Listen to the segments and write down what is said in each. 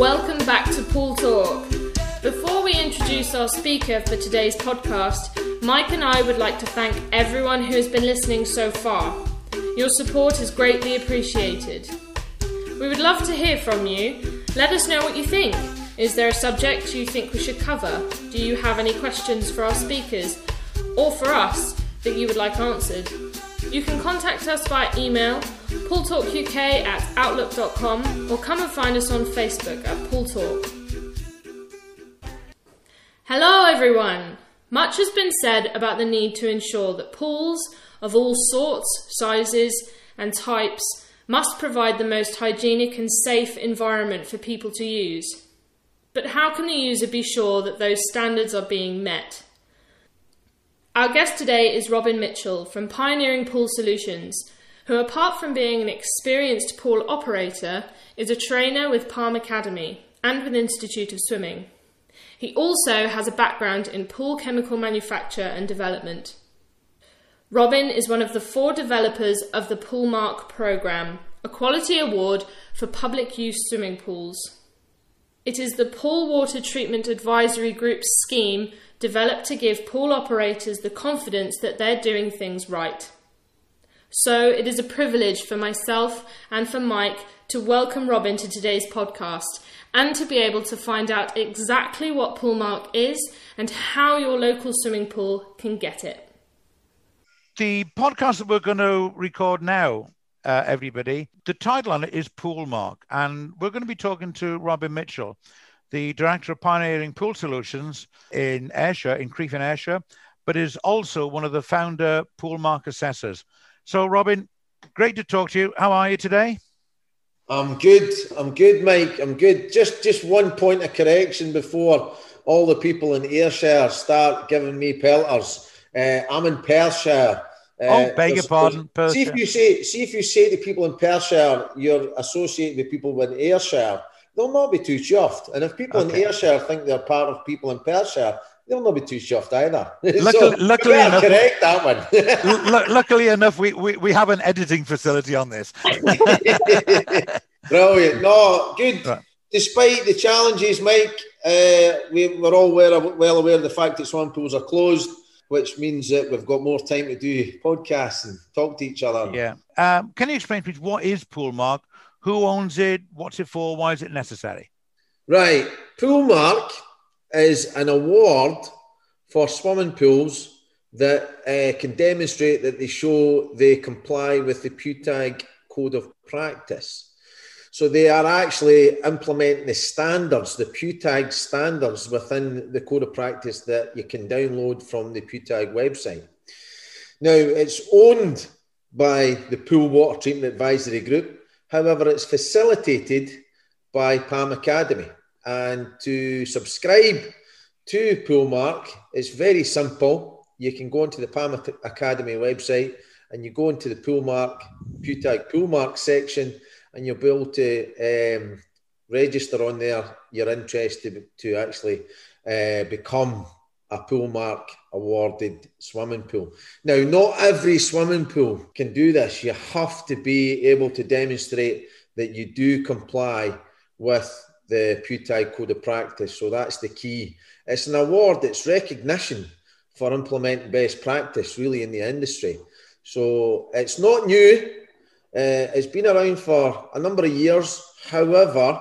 Welcome back to Pool Talk. Before we introduce our speaker for today's podcast, Mike and I would like to thank everyone who has been listening so far. Your support is greatly appreciated. We would love to hear from you. Let us know what you think. Is there a subject you think we should cover? Do you have any questions for our speakers or for us that you would like answered? You can contact us via email, pooltalkuk at outlook.com, or come and find us on Facebook at Pool Talk. Hello, everyone! Much has been said about the need to ensure that pools of all sorts, sizes, and types must provide the most hygienic and safe environment for people to use. But how can the user be sure that those standards are being met? Our guest today is Robin Mitchell from Pioneering Pool Solutions, who, apart from being an experienced pool operator, is a trainer with Palm Academy and with Institute of Swimming. He also has a background in pool chemical manufacture and development. Robin is one of the four developers of the Poolmark program, a quality award for public use swimming pools. It is the Pool Water Treatment Advisory Group's scheme developed to give pool operators the confidence that they're doing things right. So it is a privilege for myself and for Mike to welcome Robin to today's podcast and to be able to find out exactly what Poolmark is and how your local swimming pool can get it. The podcast that we're going to record now uh, everybody. The title on it is Pool Mark, and we're going to be talking to Robin Mitchell, the director of Pioneering Pool Solutions in Ayrshire, in Crieff in Ayrshire, but is also one of the founder pool mark assessors. So, Robin, great to talk to you. How are you today? I'm good. I'm good, Mike. I'm good. Just just one point of correction before all the people in Ayrshire start giving me pelters. Uh, I'm in Perthshire. Uh, oh, beg your pardon. Perthshire. See if you say, see if you say to people in Perthshire, you're associated with people in Ayrshire, they'll not be too chuffed. And if people okay. in Ayrshire think they're part of people in Perthshire, they'll not be too chuffed either. Luckily, so, luckily enough, correct that one. luckily enough, we, we, we have an editing facility on this. Brilliant. No, good. Right. Despite the challenges, Mike, uh, we, we're all well, well aware of the fact that swimming pools are closed, which means that we've got more time to do podcasts and talk to each other. Yeah. Um, can you explain, please, what is Poolmark? Who owns it? What's it for? Why is it necessary? Right. Poolmark is an award for swimming pools that uh, can demonstrate that they show they comply with the PWTAG Code of Practice. So they are actually implementing the standards, the PWTAG standards within the code of practice that you can download from the PWTAG website. Now, it's owned by the Pool Water Treatment Advisory Group. However, it's facilitated by PALM Academy. And to subscribe to Poolmark, it's very simple. You can go into the PALM Academy website and you go into the Poolmark, PWTAG Poolmark section and you'll be able to um, register on there your interest to, to actually uh, become a Poolmark awarded swimming pool. Now, not every swimming pool can do this. You have to be able to demonstrate that you do comply with the PWTAG Code of Practice. So that's the key. It's an award, it's recognition for implementing best practice really in the industry. So it's not new. Uh, it's been around for a number of years. However,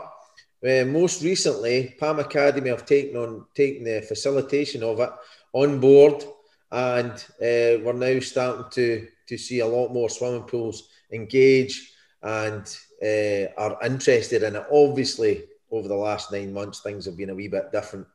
uh, most recently, PALM Academy have taken on taken the facilitation of it on board, and uh, we're now starting to to see a lot more swimming pools engage and uh, are interested in it. Obviously, over the last nine months, things have been a wee bit different,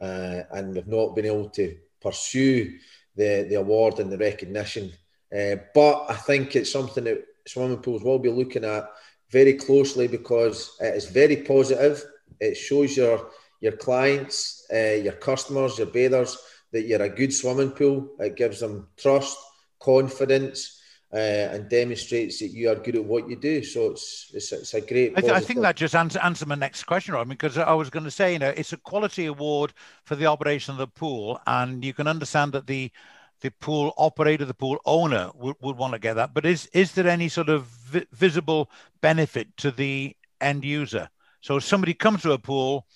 uh, and we've not been able to pursue the the award and the recognition. Uh, but I think it's something that swimming pools will be looking at very closely because it is very positive. It shows your your clients, uh, your customers, your bathers that you're a good swimming pool. It gives them trust, confidence, uh, and demonstrates that you are good at what you do. So it's it's, it's a great. I, th- I, think that just answer, answer my next question, Robin, because I was going to say, you know, it's a quality award for the operation of the pool, and you can understand that the the pool operator, the pool owner would, would want to get that. But is is there any sort of vi- visible benefit to the end user So if somebody comes to a pool,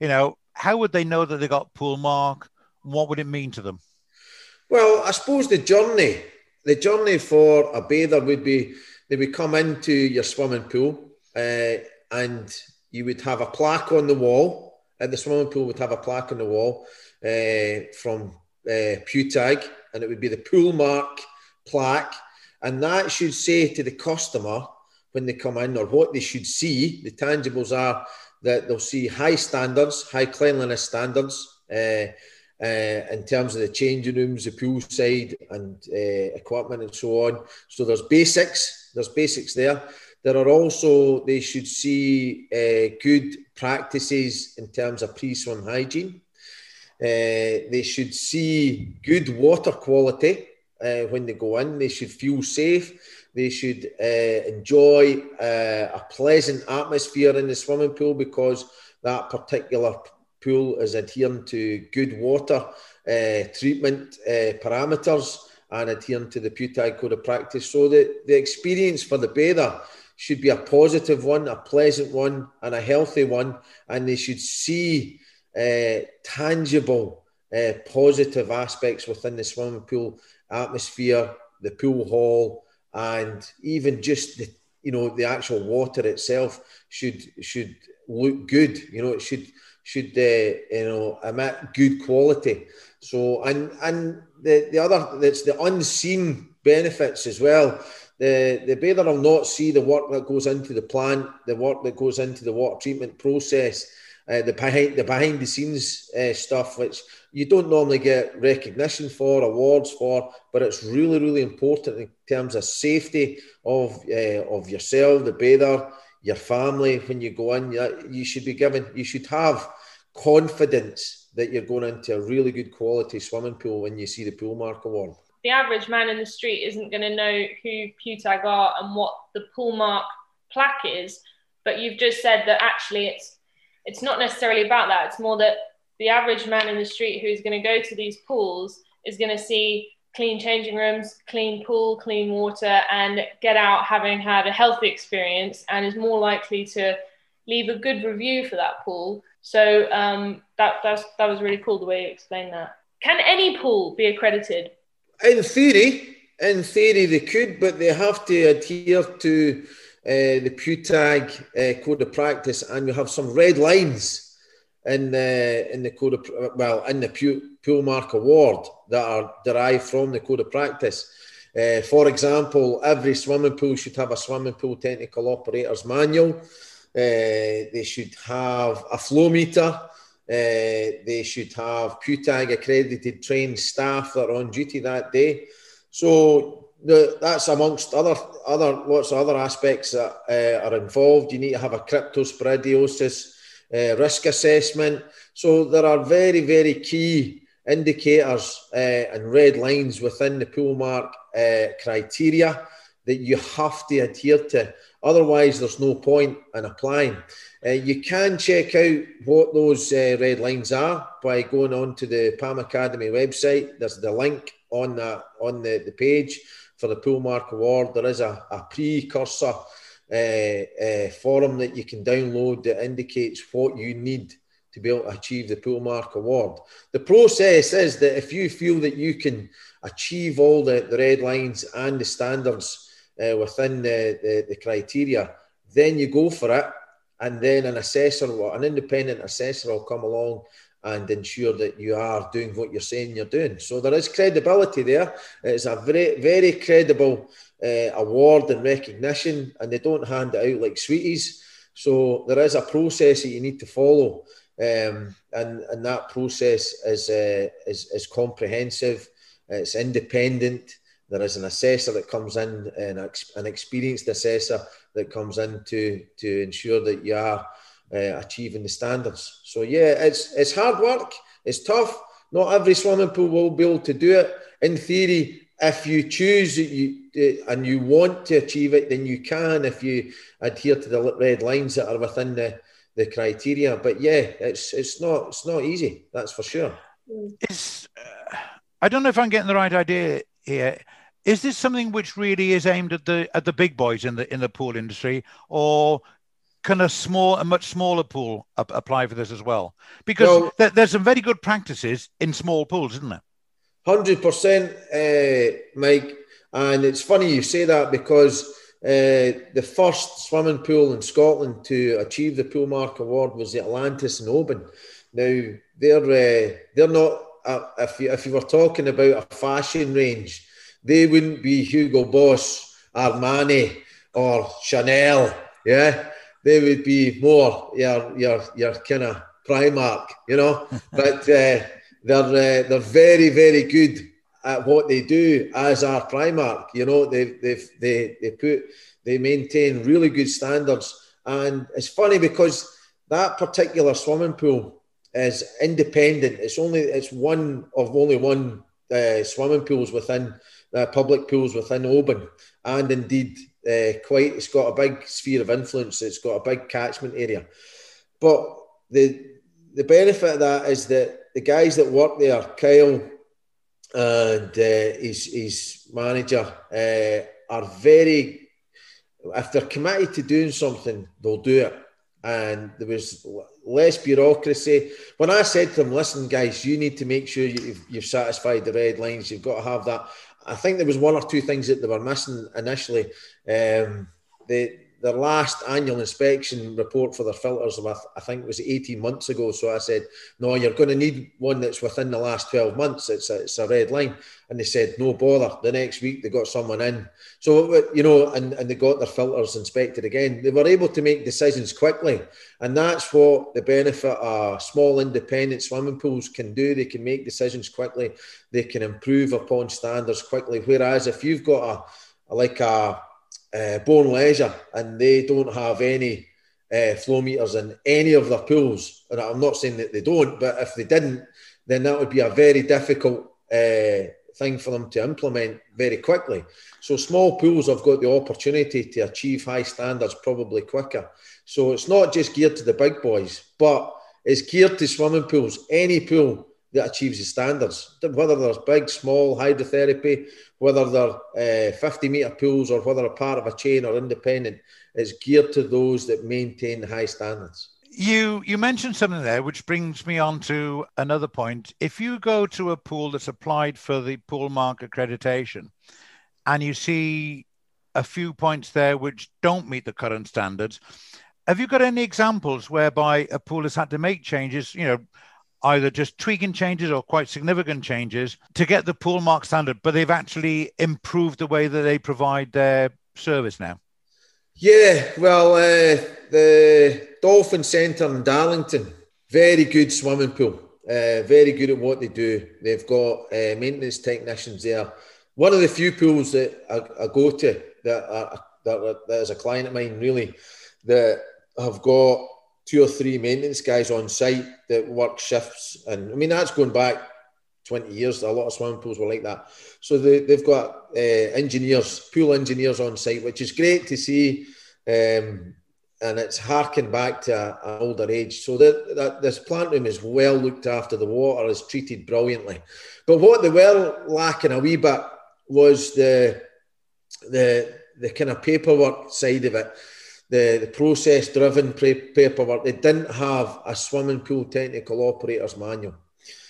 you know, how would they know that they got pool mark? What would it mean to them? Well, I suppose the journey, the journey for a bather would be they would come into your swimming pool uh, and you would have a plaque on the wall. At the swimming pool, would have a plaque on the wall uh, from uh, PWTAG, and it would be the pool mark plaque, and that should say to the customer when they come in, or what they should see. The tangibles are that they'll see high standards, high cleanliness standards. Uh, uh, in terms of the changing rooms, the pool side, and uh, equipment, and so on. So there's basics. There's basics there. There are also they should see good practices in terms of pre-swim hygiene. Uh, they should see good water quality uh, when they go in. They should feel safe. They should uh, enjoy uh, a pleasant atmosphere in the swimming pool because that particular pool is adhering to good water uh, treatment parameters and adhering to the PWTAG code of practice. So the, the experience for the bather should be a positive one, a pleasant one, and a healthy one, and they should see uh, tangible, uh, positive aspects within the swimming pool atmosphere, the pool hall, and even just the you know the actual water itself should should look good. You know, it should should uh, you know emit good quality. So and and the the other that's the unseen benefits as well. The the bather will not see the work that goes into the plant, the work that goes into the water treatment process, uh, the behind the behind the scenes uh, stuff, which you don't normally get recognition for, awards for, but it's really really important in terms of safety of uh, of yourself, the bather, your family. When you go in, you should be given, you should have confidence that you're going into a really good quality swimming pool when you see the pool mark award the average man in the street isn't going to know who PWTAG are and what the pool mark plaque is. But you've just said that actually it's it's not necessarily about that. It's more that the average man in the street who's going to go to these pools is going to see clean changing rooms, clean pool, clean water, and get out having had a healthy experience and is more likely to leave a good review for that pool. So um, that that's, that was really cool the way you explained that. Can any pool be accredited? In theory, in theory they could, but they have to adhere to uh, the PWTAG uh, code of practice, and we have some red lines in the in the code of well in the Pool Mark Award that are derived from the code of practice. Uh, for example, every swimming pool should have a swimming pool technical operator's manual. Uh, they should have a flow meter uh, they should have PWTAG accredited trained staff that are on duty that day. So the, that's amongst other other lots of other aspects that uh, are involved. You need to have a cryptosporidiosis uh, risk assessment. So there are very very key indicators uh, and red lines within the pool mark criteria that you have to adhere to. Otherwise, there's no point in applying. You can check out what those red lines are by going on to the PAM Academy website. There's the link on that on the, the page for the Pool Mark Award. There is a, a precursor uh, forum that you can download that indicates what you need to be able to achieve the Pool Mark Award. The process is that if you feel that you can achieve all the, the red lines and the standards uh, within the, the, the criteria, then you go for it and then an assessor, or an independent assessor, will come along and ensure that you are doing what you're saying you're doing. So there is credibility there. It's a very, very credible uh, award and recognition, and they don't hand it out like sweeties. So there is a process that you need to follow, um, and and that process is uh, is, is comprehensive. It's independent. There is an assessor that comes in, an, an experienced assessor that comes in to to ensure that you are uh, achieving the standards. So yeah, it's it's hard work. It's tough. Not every swimming pool will be able to do it. In theory, if you choose you uh, and you want to achieve it, then you can if you adhere to the red lines that are within the, the criteria. But yeah, it's it's not it's not easy. That's for sure. It's, uh, I don't know if I'm getting the right idea here is this something which really is aimed at the at the big boys in the in the pool industry, or can a small, a much smaller pool apply for this as well? Because well, th- there's some very good practices in small pools, isn't there? Hundred percent, uh, Mike. And it's funny you say that because uh, the first swimming pool in Scotland to achieve the Poolmark Award was the Atlantis in Oban. Now they're uh, they're not. Uh, if you if you were talking about a fashion range, they wouldn't be Hugo Boss, Armani, or Chanel. Yeah, they would be more your your your kind of Primark, you know. but uh, they're uh, they're very very good at what they do as our Primark. You know, they they they they put they maintain really good standards, and it's funny because that particular swimming pool is independent. It's only it's one of only one uh, swimming pools within uh, public pools within Oban, and indeed uh, quite it's got a big sphere of influence. It's got a big catchment area, but the the benefit of that is that the guys that work there, Kyle and uh, his his manager, uh, are very if they're committed to doing something, they'll do it. And there was less bureaucracy. When I said to them, listen, guys, you need to make sure you've, you've satisfied the red lines, you've got to have that. I think there was one or two things that they were missing initially. Um, they, their last annual inspection report for their filters, I think was 18 months ago. So I said, no, you're going to need one that's within the last 12 months. It's a, it's a red line. And they said, no bother. The next week they got someone in. So, you know, and, and they got their filters inspected again. They were able to make decisions quickly. And that's what the benefit of small independent swimming pools can do. They can make decisions quickly. They can improve upon standards quickly. Whereas if you've got a, like a, uh, Bourne Leisure, and they don't have any uh, flow meters in any of their pools. And I'm not saying that they don't, but if they didn't, then that would be a very difficult uh, thing for them to implement very quickly. So small pools have got the opportunity to achieve high standards probably quicker. So it's not just geared to the big boys, but it's geared to swimming pools. Any pool that achieves the standards, whether there's big, small hydrotherapy, whether they're uh, 50 metre pools or whether a part of a chain or independent, it's geared to those that maintain high standards. You you mentioned something there, which brings me on to another point. If you go to a pool that's applied for the pool mark accreditation, and you see a few points there which don't meet the current standards, have you got any examples whereby a pool has had to make changes? You know, either just tweaking changes or quite significant changes to get the pool mark standard, but they've actually improved the way that they provide their service now? Yeah, well, uh, the Dolphin Centre in Darlington, very good swimming pool, uh, very good at what they do. They've got uh, maintenance technicians there. One of the few pools that I, I go to that, are, that, that is a client of mine, really, that have got two or three maintenance guys on site that work shifts. And I mean, that's going back 20 years. A lot of swimming pools were like that. So they, they've got uh, engineers, pool engineers on site, which is great to see. Um, and it's harking back to an older age. So that, that this plant room is well looked after. The water is treated brilliantly. But what they were lacking a wee bit was the the the kind of paperwork side of it the, the process driven paperwork. They didn't have a swimming pool technical operators manual.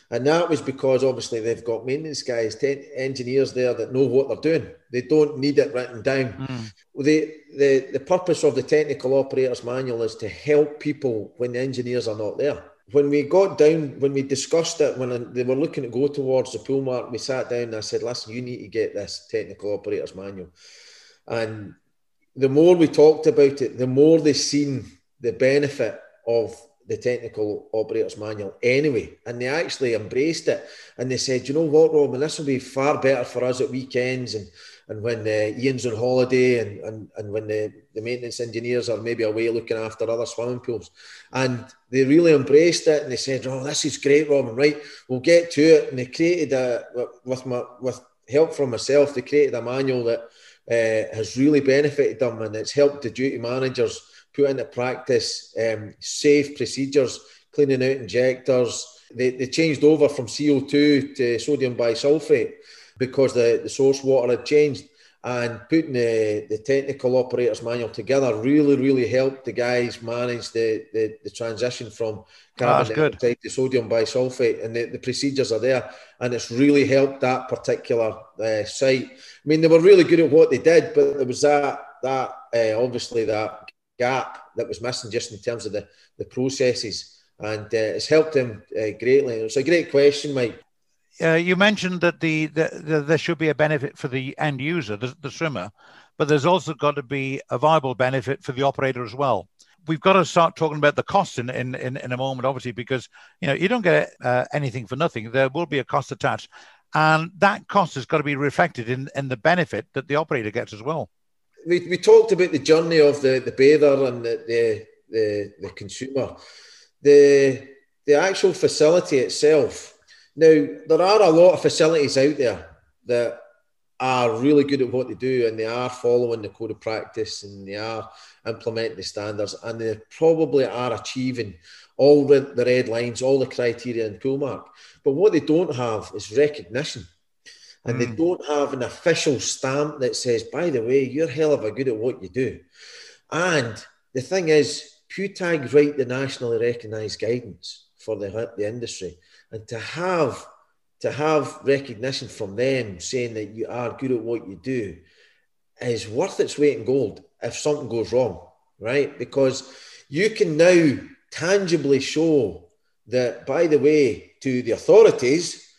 And that was because obviously they've got maintenance guys, ten, engineers there that know what they're doing. They don't need it written down. Mm. The, the, the purpose of the technical operators manual is to help people when the engineers are not there. When we got down, when we discussed it, when they were looking to go towards the pool mark, we sat down and I said, listen, you need to get this technical operators manual. And the more we talked about it, the more they seen the benefit of the technical operators manual anyway, and they actually embraced it. And they said, "You know what, Robin? This will be far better for us at weekends and and when uh, Ian's on holiday and, and, and when the, the maintenance engineers are maybe away looking after other swimming pools. And they really embraced it and they said, Oh, this is great, Robin, right? We'll get to it. And they created a, with my, with help from myself, they created a manual that uh, has really benefited them and it's helped the duty managers put into practice um, safe procedures, cleaning out injectors. They, they changed over from CO2 to sodium bisulfate because the, the source water had changed. And putting the, the technical operators manual together really, really helped the guys manage the, the, the transition from carbon dioxide to sodium bisulfate, And the, the procedures are there, and it's really helped that particular uh, site. I mean, they were really good at what they did, but there was that, that uh, obviously, that gap that was missing just in terms of the, the processes. And uh, it's helped them uh, greatly. It's a great question, Mike. Uh, you mentioned that the, the, the, there should be a benefit for the end user, the, the swimmer, but there's also got to be a viable benefit for the operator as well. We've got to start talking about the cost in, in, in, in a moment, obviously, because you know you don't get uh, anything for nothing. There will be a cost attached, and that cost has got to be reflected in, in the benefit that the operator gets as well. We, we talked about the journey of the, the bather and the, the, the, the consumer. The, the actual facility itself now, there are a lot of facilities out there that are really good at what they do and they are following the code of practice and they are implementing the standards and they probably are achieving all the, the red lines, all the criteria in Poolmark. But what they don't have is recognition. And mm. they hmm. don't have an official stamp that says, by the way, you're hell of a good at what you do. And the thing is, PWTAG write the nationally recognised guidance for the, the industry and to have to have recognition from them saying that you are good at what you do is worth its weight in gold if something goes wrong, right? Because you can now tangibly show that, by the way, to the authorities,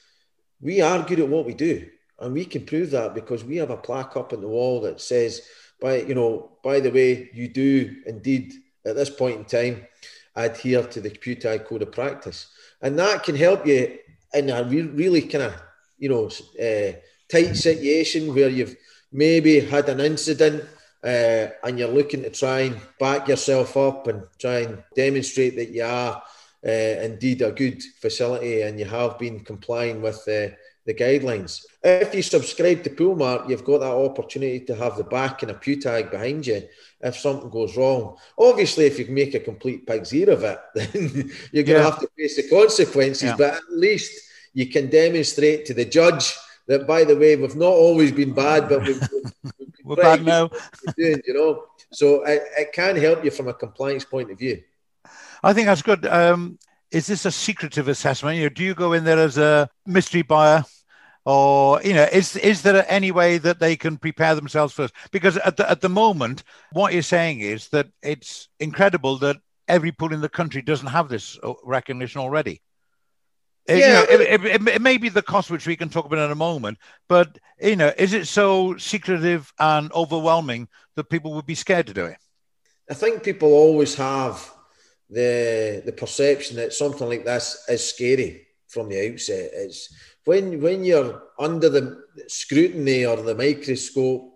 we are good at what we do. And we can prove that because we have a plaque up on the wall that says, by you know, by the way, you do indeed at this point in time adhere to the PWTAG code of practice and that can help you in a re- really kind of you know uh, tight situation where you've maybe had an incident uh, and you're looking to try and back yourself up and try and demonstrate that you are uh, indeed a good facility and you have been complying with uh, the guidelines. If you subscribe to Poolmark, you've got that opportunity to have the back and a PWTAG behind you if something goes wrong. Obviously, if you make a complete pig's ear of it, then you're going to have to face the consequences. Yeah. But at least you can demonstrate to the judge that, by the way, we've not always been bad, but we've, we've we're bad now. Doing, you know, so it, it, can help you from a compliance point of view. I think that's good. Um, is this a secretive assessment? You know, do you go in there as a mystery buyer? or you know is is there any way that they can prepare themselves first because at the, at the moment what you're saying is that it's incredible that every pool in the country doesn't have this uh, recognition already yeah. You know, it, it, it, may be the cost which we can talk about in a moment but you know is it so secretive and overwhelming that people would be scared to do it i think people always have the the perception that something like this is scary from the outset it's when when you're under the scrutiny or the microscope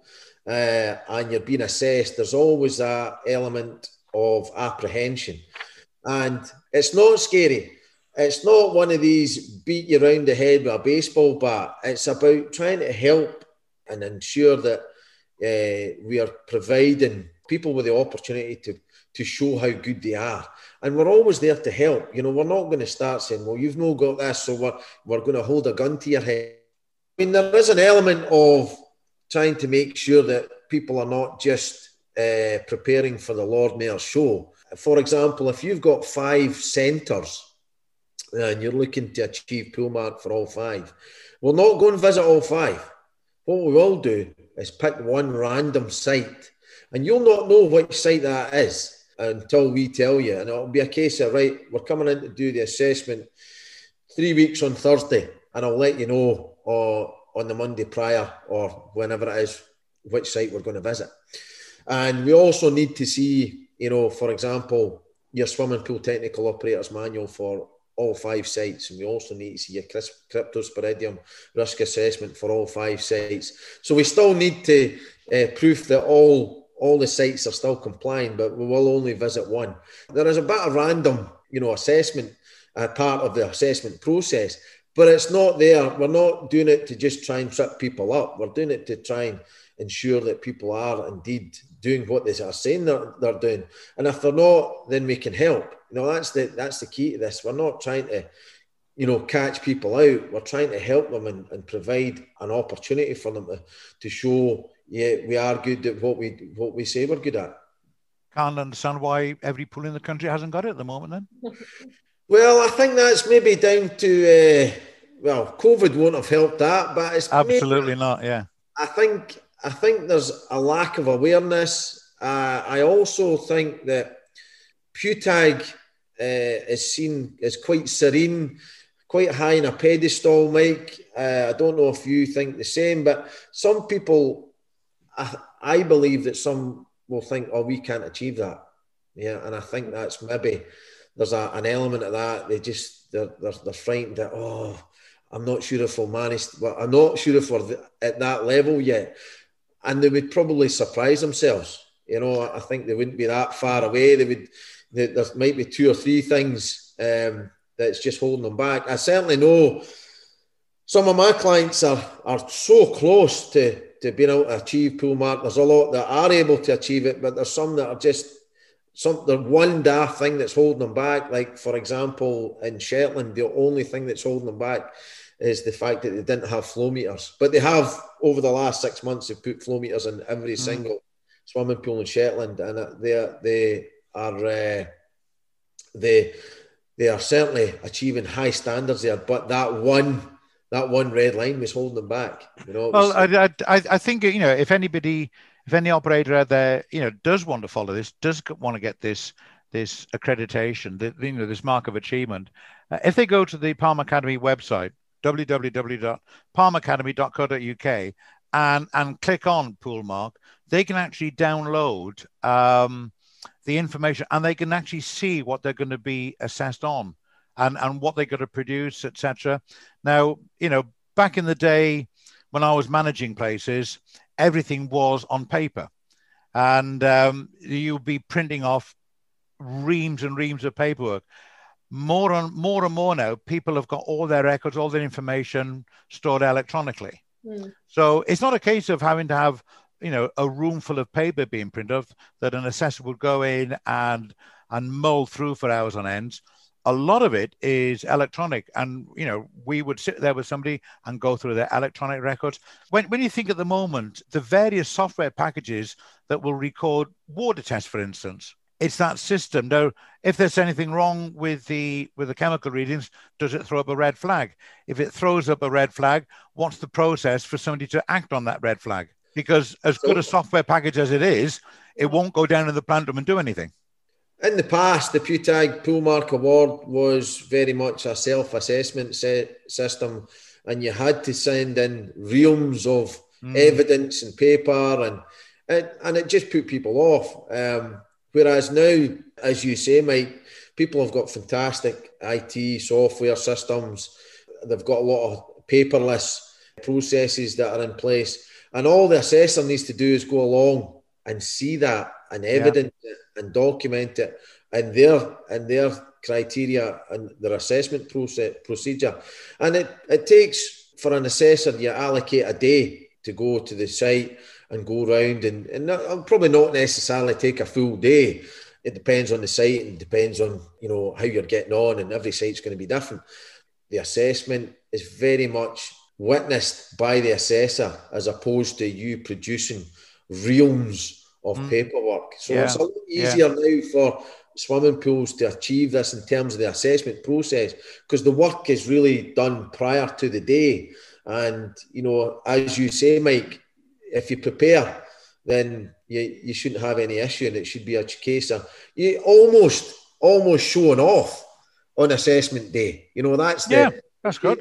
uh, and you're being assessed, there's always that element of apprehension, and it's not scary. It's not one of these beat you around the head with a baseball bat. It's about trying to help and ensure that uh, we are providing people with the opportunity to to show how good they are. And we're always there to help. You know, we're not going to start saying, well, you've no got this, so we're, we're going to hold a gun to your head. I mean, there is an element of trying to make sure that people are not just uh, preparing for the Lord Mayor's show. For example, if you've got five centres and you're looking to achieve pool mark for all five, we'll not go and visit all five. What we will do is pick one random site, and you'll not know which site that is until we tell you. And it'll be a case of, right, we're coming in to do the assessment three weeks on Thursday, and I'll let you know or on the Monday prior or whenever it is which site we're going to visit. And we also need to see, you know, for example, your swimming pool technical operators manual for all five sites, and we also need to see your cryptosporidium risk assessment for all five sites. So we still need to uh, proof that all all the sites are still complying, but we will only visit one. There is a bit of random, you know, assessment uh, part of the assessment process, but it's not there. We're not doing it to just try and trip people up. We're doing it to try and ensure that people are indeed doing what they are saying they're, they're doing. And if they're not, then we can help. You know, that's the that's the key to this. We're not trying to you know, catch people out. We're trying to help them and, and provide an opportunity for them to, to show, yeah, we are good at what we what we say we're good at. Can't understand why every pool in the country hasn't got it at the moment. Then. well, I think that's maybe down to uh, well, COVID won't have helped that, but it's absolutely maybe, not. Yeah, I think I think there's a lack of awareness. Uh, I also think that PWTAG uh, is seen as quite serene, quite high in a pedestal, Mike. Uh, I don't know if you think the same, but some people, I, believe that some will think, oh, we can't achieve that. Yeah, and I think that's maybe there's a, an element of that. They just they're, they're, they're frightened that oh, I'm not sure if we'll manage. Well, I'm not sure if we're at that level yet, and they would probably surprise themselves. You know, I think they wouldn't be that far away. They would. They, there might be two or three things um, that's just holding them back. I certainly know some of my clients are are so close to to being able to achieve pool mark. There's a lot that are able to achieve it, but there's some that are just some the one daft thing that's holding them back. Like for example, in Shetland, the only thing that's holding them back is the fact that they didn't have flow meters, but they have over the last six months. They've put flow meters in every mm. single swimming pool in Shetland, and they they are uh, they they are certainly achieving high standards there. But that one that one red line was holding them back. You know. Well, I, I, I think you know if anybody, if any operator out there, you know, does want to follow this, does want to get this this accreditation, the, you know, this mark of achievement, uh, if they go to the Palm Academy website, www.palmacademy.co.uk, and and click on Pool Mark, they can actually download um, the information and they can actually see what they're going to be assessed on and, and what they're going to produce, etc. Now, you know, back in the day when I was managing places, everything was on paper. And um, you'd be printing off reams and reams of paperwork. More and more and more now, people have got all their records, all their information stored electronically. Mm. So it's not a case of having to have, you know, a room full of paper being printed off that an assessor would go in and and mull through for hours on ends a lot of it is electronic. And you know we would sit there with somebody and go through their electronic records. When, when you think at the moment the various software packages that will record water tests for instance it's that system. Now if there's anything wrong with the with the chemical readings does it throw up a red flag? If it throws up a red flag what's the process for somebody to act on that red flag? Because as good a software package as it is it won't go down in the plant room and do anything in the past, the PWTAG Poolmark Award was very much a self assessment system, and you had to send in reams of mm. evidence and paper, and it, and it just put people off. Um, whereas now, as you say, Mike, people have got fantastic IT software systems, they've got a lot of paperless processes that are in place, and all the assessor needs to do is go along and see that and evidence yeah. it and document it and their and their criteria and their assessment process procedure. And it, it takes for an assessor you allocate a day to go to the site and go around and, and not, uh, probably not necessarily take a full day. It depends on the site and depends on you know how you're getting on and every site's going to be different. The assessment is very much witnessed by the assessor as opposed to you producing reams of mm. paperwork. So yeah. it's a lot easier yeah. now for swimming pools to achieve this in terms of the assessment process because the work is really done prior to the day. And, you know, as you say, Mike, if you prepare, then you, you shouldn't have any issue and it should be a case of you almost, almost showing off on assessment day. You know, that's the, yeah, that's good.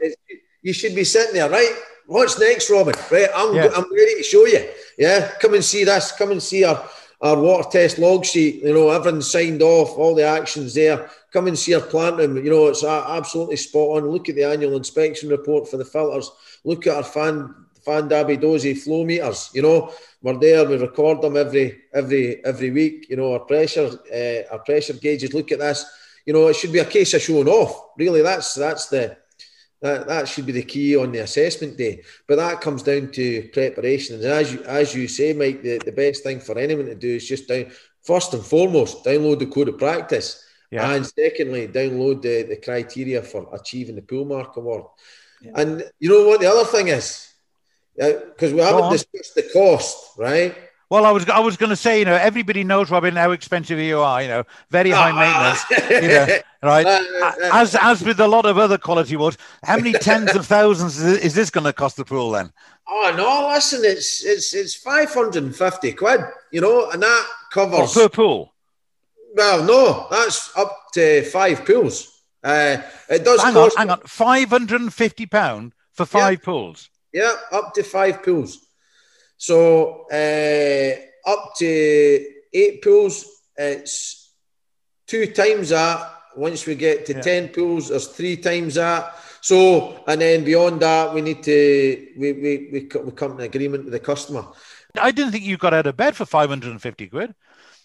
You should be sitting there, right? What's next, Robin? Right, I'm, yeah. I'm ready to show you. Yeah, come and see this. Come and see our, our water test log sheet. You know, everything's signed off, all the actions there. Come and see our plant room. You know, it's absolutely spot on. Look at the annual inspection report for the filters. Look at our fan fan Dabby Dozy flow meters. You know, we're there. We record them every every every week. You know, our pressure uh, our pressure gauges. Look at this. You know, it should be a case of showing off. Really, that's that's the that, that should be the key on the assessment day. But that comes down to preparation. And as you, as you say, Mike, the, the best thing for anyone to do is just down, first and foremost, download the code of practice. Yeah. And secondly, download the, the criteria for achieving the pool mark award. Yeah. And you know what the other thing is? because we haven't discussed the cost, right? Well, I was I was going to say, you know, everybody knows, Robin, how expensive you are. You know, very high ah. maintenance. you know, right? Uh, as as with a lot of other quality woods, how many tens of thousands is this going to cost the pool then? Oh no! Listen, it's it's it's five hundred and fifty quid. You know, and that covers oh, per pool. Well, no, that's up to five pools. Uh, it does. Hang cost on, hang on, five hundred and fifty pound for five yeah. pools. Yeah, up to five pools. So uh, up to eight pools, it's two times that. Once we get to yeah. ten pools, there's three times that. So, and then beyond that, we need to we we we, we come to an agreement with the customer. I didn't think you got out of bed for five hundred and fifty quid.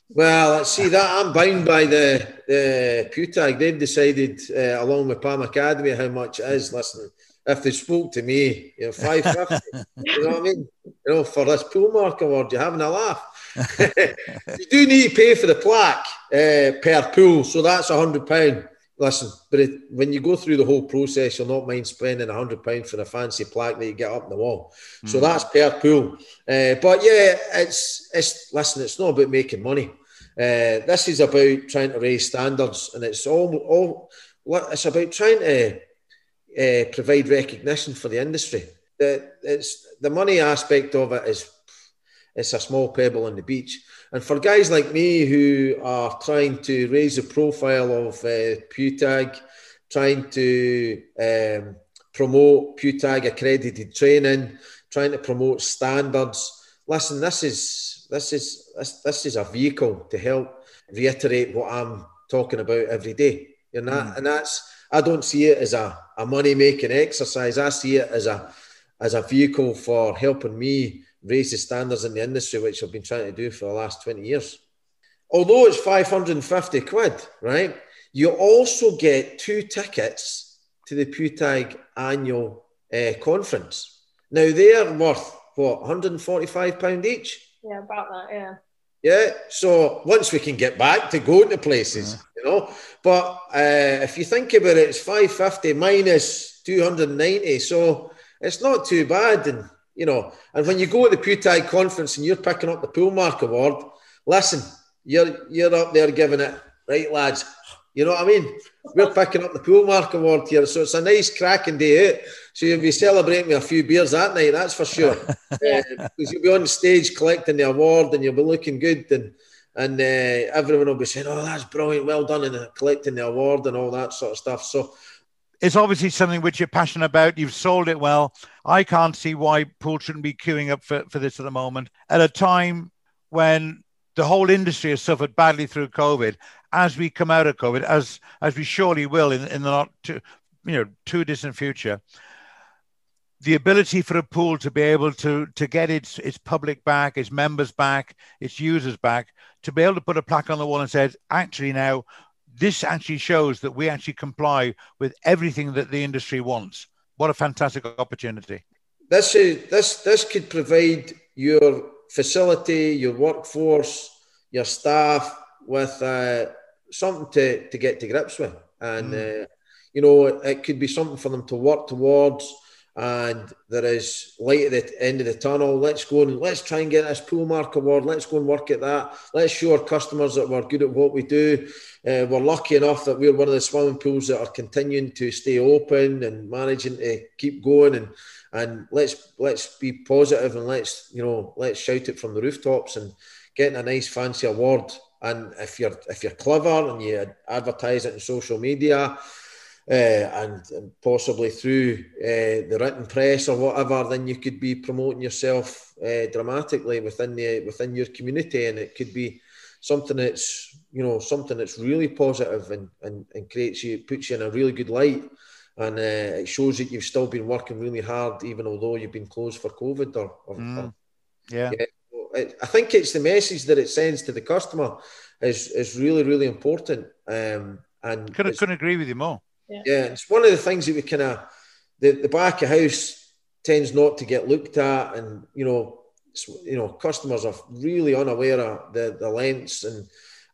Well, let's see that I'm bound by the the PWTAG. They've decided, uh, along with Palm Academy, how much it is. Listen, if they spoke to me, you know, five fifty. you know what I mean? You know, for this pool mark award, you're having a laugh. you do need to pay for the plaque uh, per pool, so that's a hundred pound. Listen, but it, when you go through the whole process, you'll not mind spending a hundred pound for a fancy plaque that you get up on the wall. Mm. So hmm. that's per pool. Uh, but yeah, it's it's listen, it's not about making money. Uh, this is about trying to raise standards, and it's all all it's about trying to uh, provide recognition for the industry. The, it's the money aspect of it is it's a small pebble on the beach. And for guys like me who are trying to raise the profile of uh, PWTAG, trying to um, promote PWTAG accredited training, trying to promote standards. Listen, this is this is this, this is a vehicle to help reiterate what I'm talking about every day. You know, mm. and that's I don't see it as a, a money making exercise. I see it as a as a vehicle for helping me raise the standards in the industry, which I've been trying to do for the last 20 years. Although it's 550 quid, right? You also get two tickets to the PWTAG annual uh, conference. Now they're worth what 145 pound each. Yeah, about that. Yeah. Yeah. So once we can get back to going to places, uh-huh. you know. But uh, if you think about it, it's 550 minus 290. So it's not too bad. And, you know, and when you go to the PWTAG conference and you're picking up the Poolmark Award, listen, you're, you're up there giving it, right, lads? You know what I mean? We're picking up the Pool Mark Award here. So it's a nice cracking day out. So you'll be celebrating with a few beers that night, that's for sure. yeah. Uh, because you'll be on stage collecting the award and you'll be looking good and and uh, everyone will be saying, "Oh, that's brilliant, well done," and collecting the award and all that sort of stuff. So it's obviously something which you're passionate about. You've sold it well. I can't see why Pool shouldn't be queuing up for, for this at the moment at a time when the whole industry has suffered badly through COVID. As we come out of COVID, as as we surely will in, in the not too you know too distant future, the ability for a pool to be able to to get its its public back, its members back, its users back, to be able to put a plaque on the wall and says, actually now this actually shows that we actually comply with everything that the industry wants. What a fantastic opportunity! This is, this this could provide your facility, your workforce, your staff with uh, something to, to get to grips with, and mm. uh, you know it could be something for them to work towards and there is light at the end of the tunnel. Let's go and let's try and get this pool mark award. Let's go and work at that. Let's show our customers that we're good at what we do. Uh, we're lucky enough that we're one of the swimming pools that are continuing to stay open and managing to keep going and and let's let's be positive and let's you know let's shout it from the rooftops and getting a nice fancy award. And if you're if you're clever and you advertise it in social media uh, and, and, possibly through uh, the written press or whatever, then you could be promoting yourself uh, dramatically within the within your community, and it could be something that's you know something that's really positive and and, and creates you puts you in a really good light, and uh, it shows that you've still been working really hard even although you've been closed for COVID or, or, mm. or yeah. yeah. I think it's the message that it sends to the customer is is really really important. Um, and couldn't, couldn't agree with you more. Yeah. yeah, it's one of the things that we kind of the, the back of house tends not to get looked at, and you know, you know, customers are really unaware of the the lengths and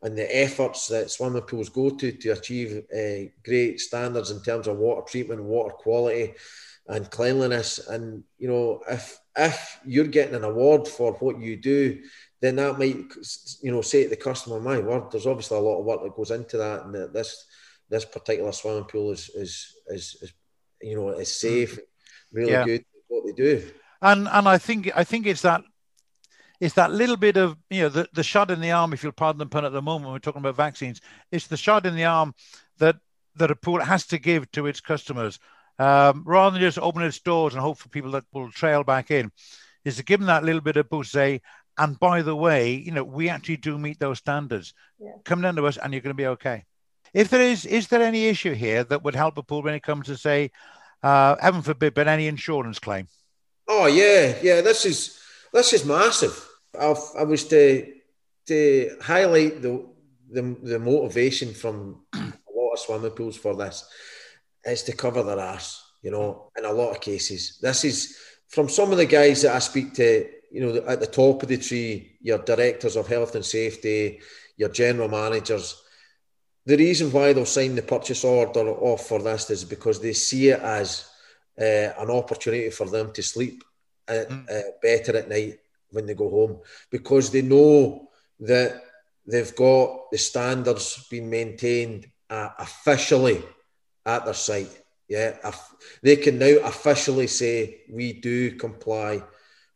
and the efforts that swimming pools go to to achieve uh, great standards in terms of water treatment, water quality, and cleanliness. And you know, if if you're getting an award for what you do, then that might you know say to the customer, "My word, there's obviously a lot of work that goes into that, and that this this particular swimming pool is is is, is you know is mm-hmm. safe, really yeah. good what they do." And and I think I think it's that it's that little bit of you know the, the shot in the arm, if you'll pardon the pun at the moment when we're talking about vaccines, it's the shot in the arm that that a pool has to give to its customers. Um, rather than just open its doors and hope for people that will trail back in, is to give them that little bit of boost, say, and by the way, you know, we actually do meet those standards. Yeah. Come down to us and you're going to be okay. If there is, is there any issue here that would help a pool when it comes to say, uh, heaven forbid, but any insurance claim? Oh yeah, yeah. This is this is massive. I've, I was to to highlight the the, the motivation from a lot of swimming pools for this is to cover their ass. You know, in a lot of cases, this is from some of the guys that I speak to. You know, at the top of the tree, your directors of health and safety, your general managers. The reason why they'll sign the purchase order off for this is because they see it as uh, an opportunity for them to sleep at, mm. uh, better at night when they go home because they know that they've got the standards being maintained uh, officially at their site. Yeah, they can now officially say we do comply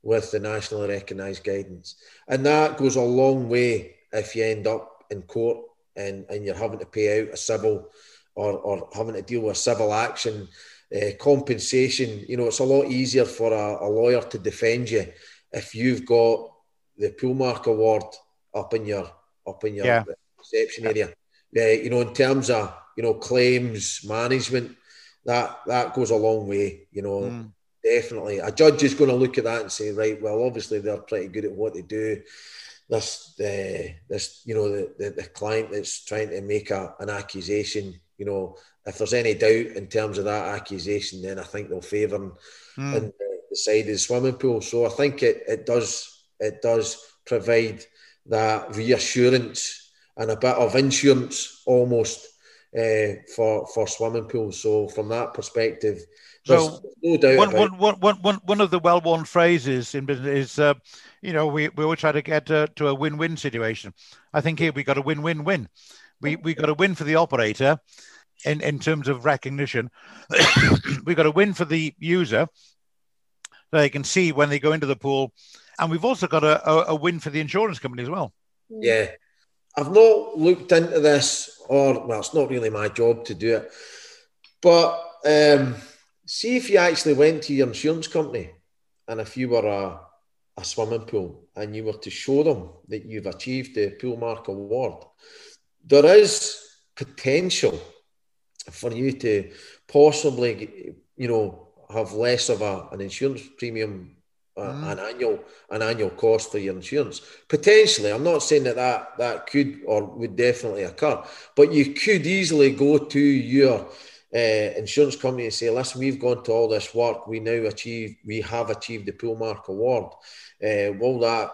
with the nationally recognised guidance, and that goes a long way if you end up in court and, and you're having to pay out a civil or, or having to deal with civil action, uh, compensation. You know, it's a lot easier for a, a lawyer to defend you if you've got the Poolmark Award up in your up in your yeah. reception area, yeah, you know, in terms of you know claims management, that that goes a long way. You know, mm. definitely a judge is going to look at that and say, right, well, obviously they're pretty good at what they do. This, uh, this, you know, the, the, the client that's trying to make a, an accusation, you know, if there's any doubt in terms of that accusation, then I think they'll favour him. Mm. And the side of the swimming pool. So I think it, it does it does provide that reassurance and a bit of insurance almost uh, for for swimming pools. So from that perspective, so no doubt. One, one, one, one, one, one of the well-worn phrases in business is, uh, you know, we, we always try to get uh, to a win-win situation. I think here we got a win-win-win. We we got a win for the operator in, in terms of recognition. we got a win for the user so they can see when they go into the pool. And we've also got a, a, a win for the insurance company as well. Yeah. I've not looked into this, or well, it's not really my job to do it. But um, see if you actually went to your insurance company and if you were a, a swimming pool and you were to show them that you've achieved the Poolmark Award, there is potential for you to possibly, you know, have less of a, an insurance premium, mm. an annual an annual cost for your insurance. Potentially, I'm not saying that, that that could or would definitely occur, but you could easily go to your uh, insurance company and say, "Listen, we've gone to all this work. We now achieve, we have achieved the Poolmark Award. Uh, will that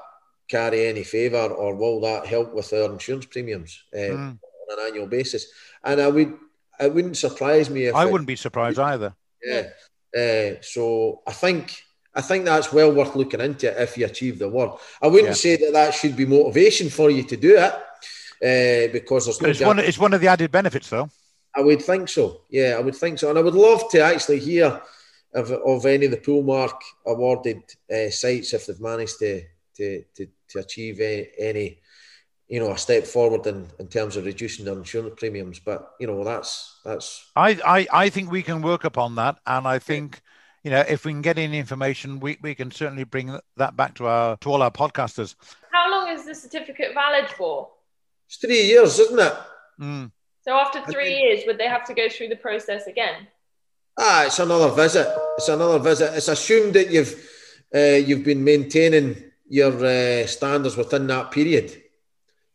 carry any favour, or will that help with our insurance premiums uh, mm. on an annual basis?" And I would, it wouldn't surprise me if I wouldn't be surprised either. Yeah. Uh, so I think I think that's well worth looking into if you achieve the award. I wouldn't yeah. say that that should be motivation for you to do it uh, because there's no. It's one, it's one of the added benefits, though. I would think so. Yeah, I would think so, and I would love to actually hear of, of any of the Poolmark awarded uh, sites if they've managed to to to, to achieve any, any you know a step forward in, in terms of reducing their insurance premiums. But you know that's that's. I, I I think we can work upon that, and I think you know if we can get any information, we, we can certainly bring that back to our to all our podcasters. How long is the certificate valid for? It's three years, isn't it? Mm. So after three think... years, would they have to go through the process again? Ah, it's another visit. It's another visit. It's assumed that you've uh, you've been maintaining your uh, standards within that period.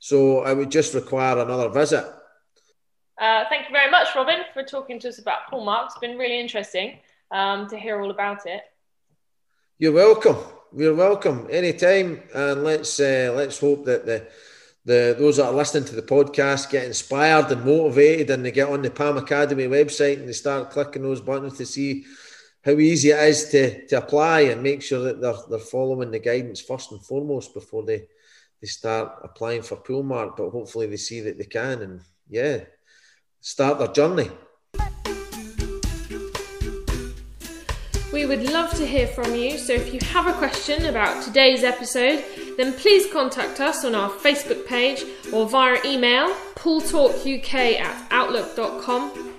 So I would just require another visit. Uh, thank you very much, Robin, for talking to us about Poolmark. It's been really interesting um, to hear all about it. You're welcome. You're welcome anytime, and let's uh, let's hope that the the those that are listening to the podcast get inspired and motivated, and they get on the Palm Academy website and they start clicking those buttons to see how easy it is to, to apply and make sure that they're, they're following the guidance first and foremost before they, they start applying for Poolmark. But hopefully they see that they can and yeah, start their journey. We would love to hear from you, so if you have a question about today's episode, then please contact us on our Facebook page or via email pooltalkuk at outlook.com.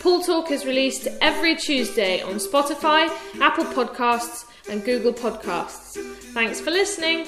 Pool Talk is released every Tuesday on Spotify, Apple Podcasts, and Google Podcasts. Thanks for listening.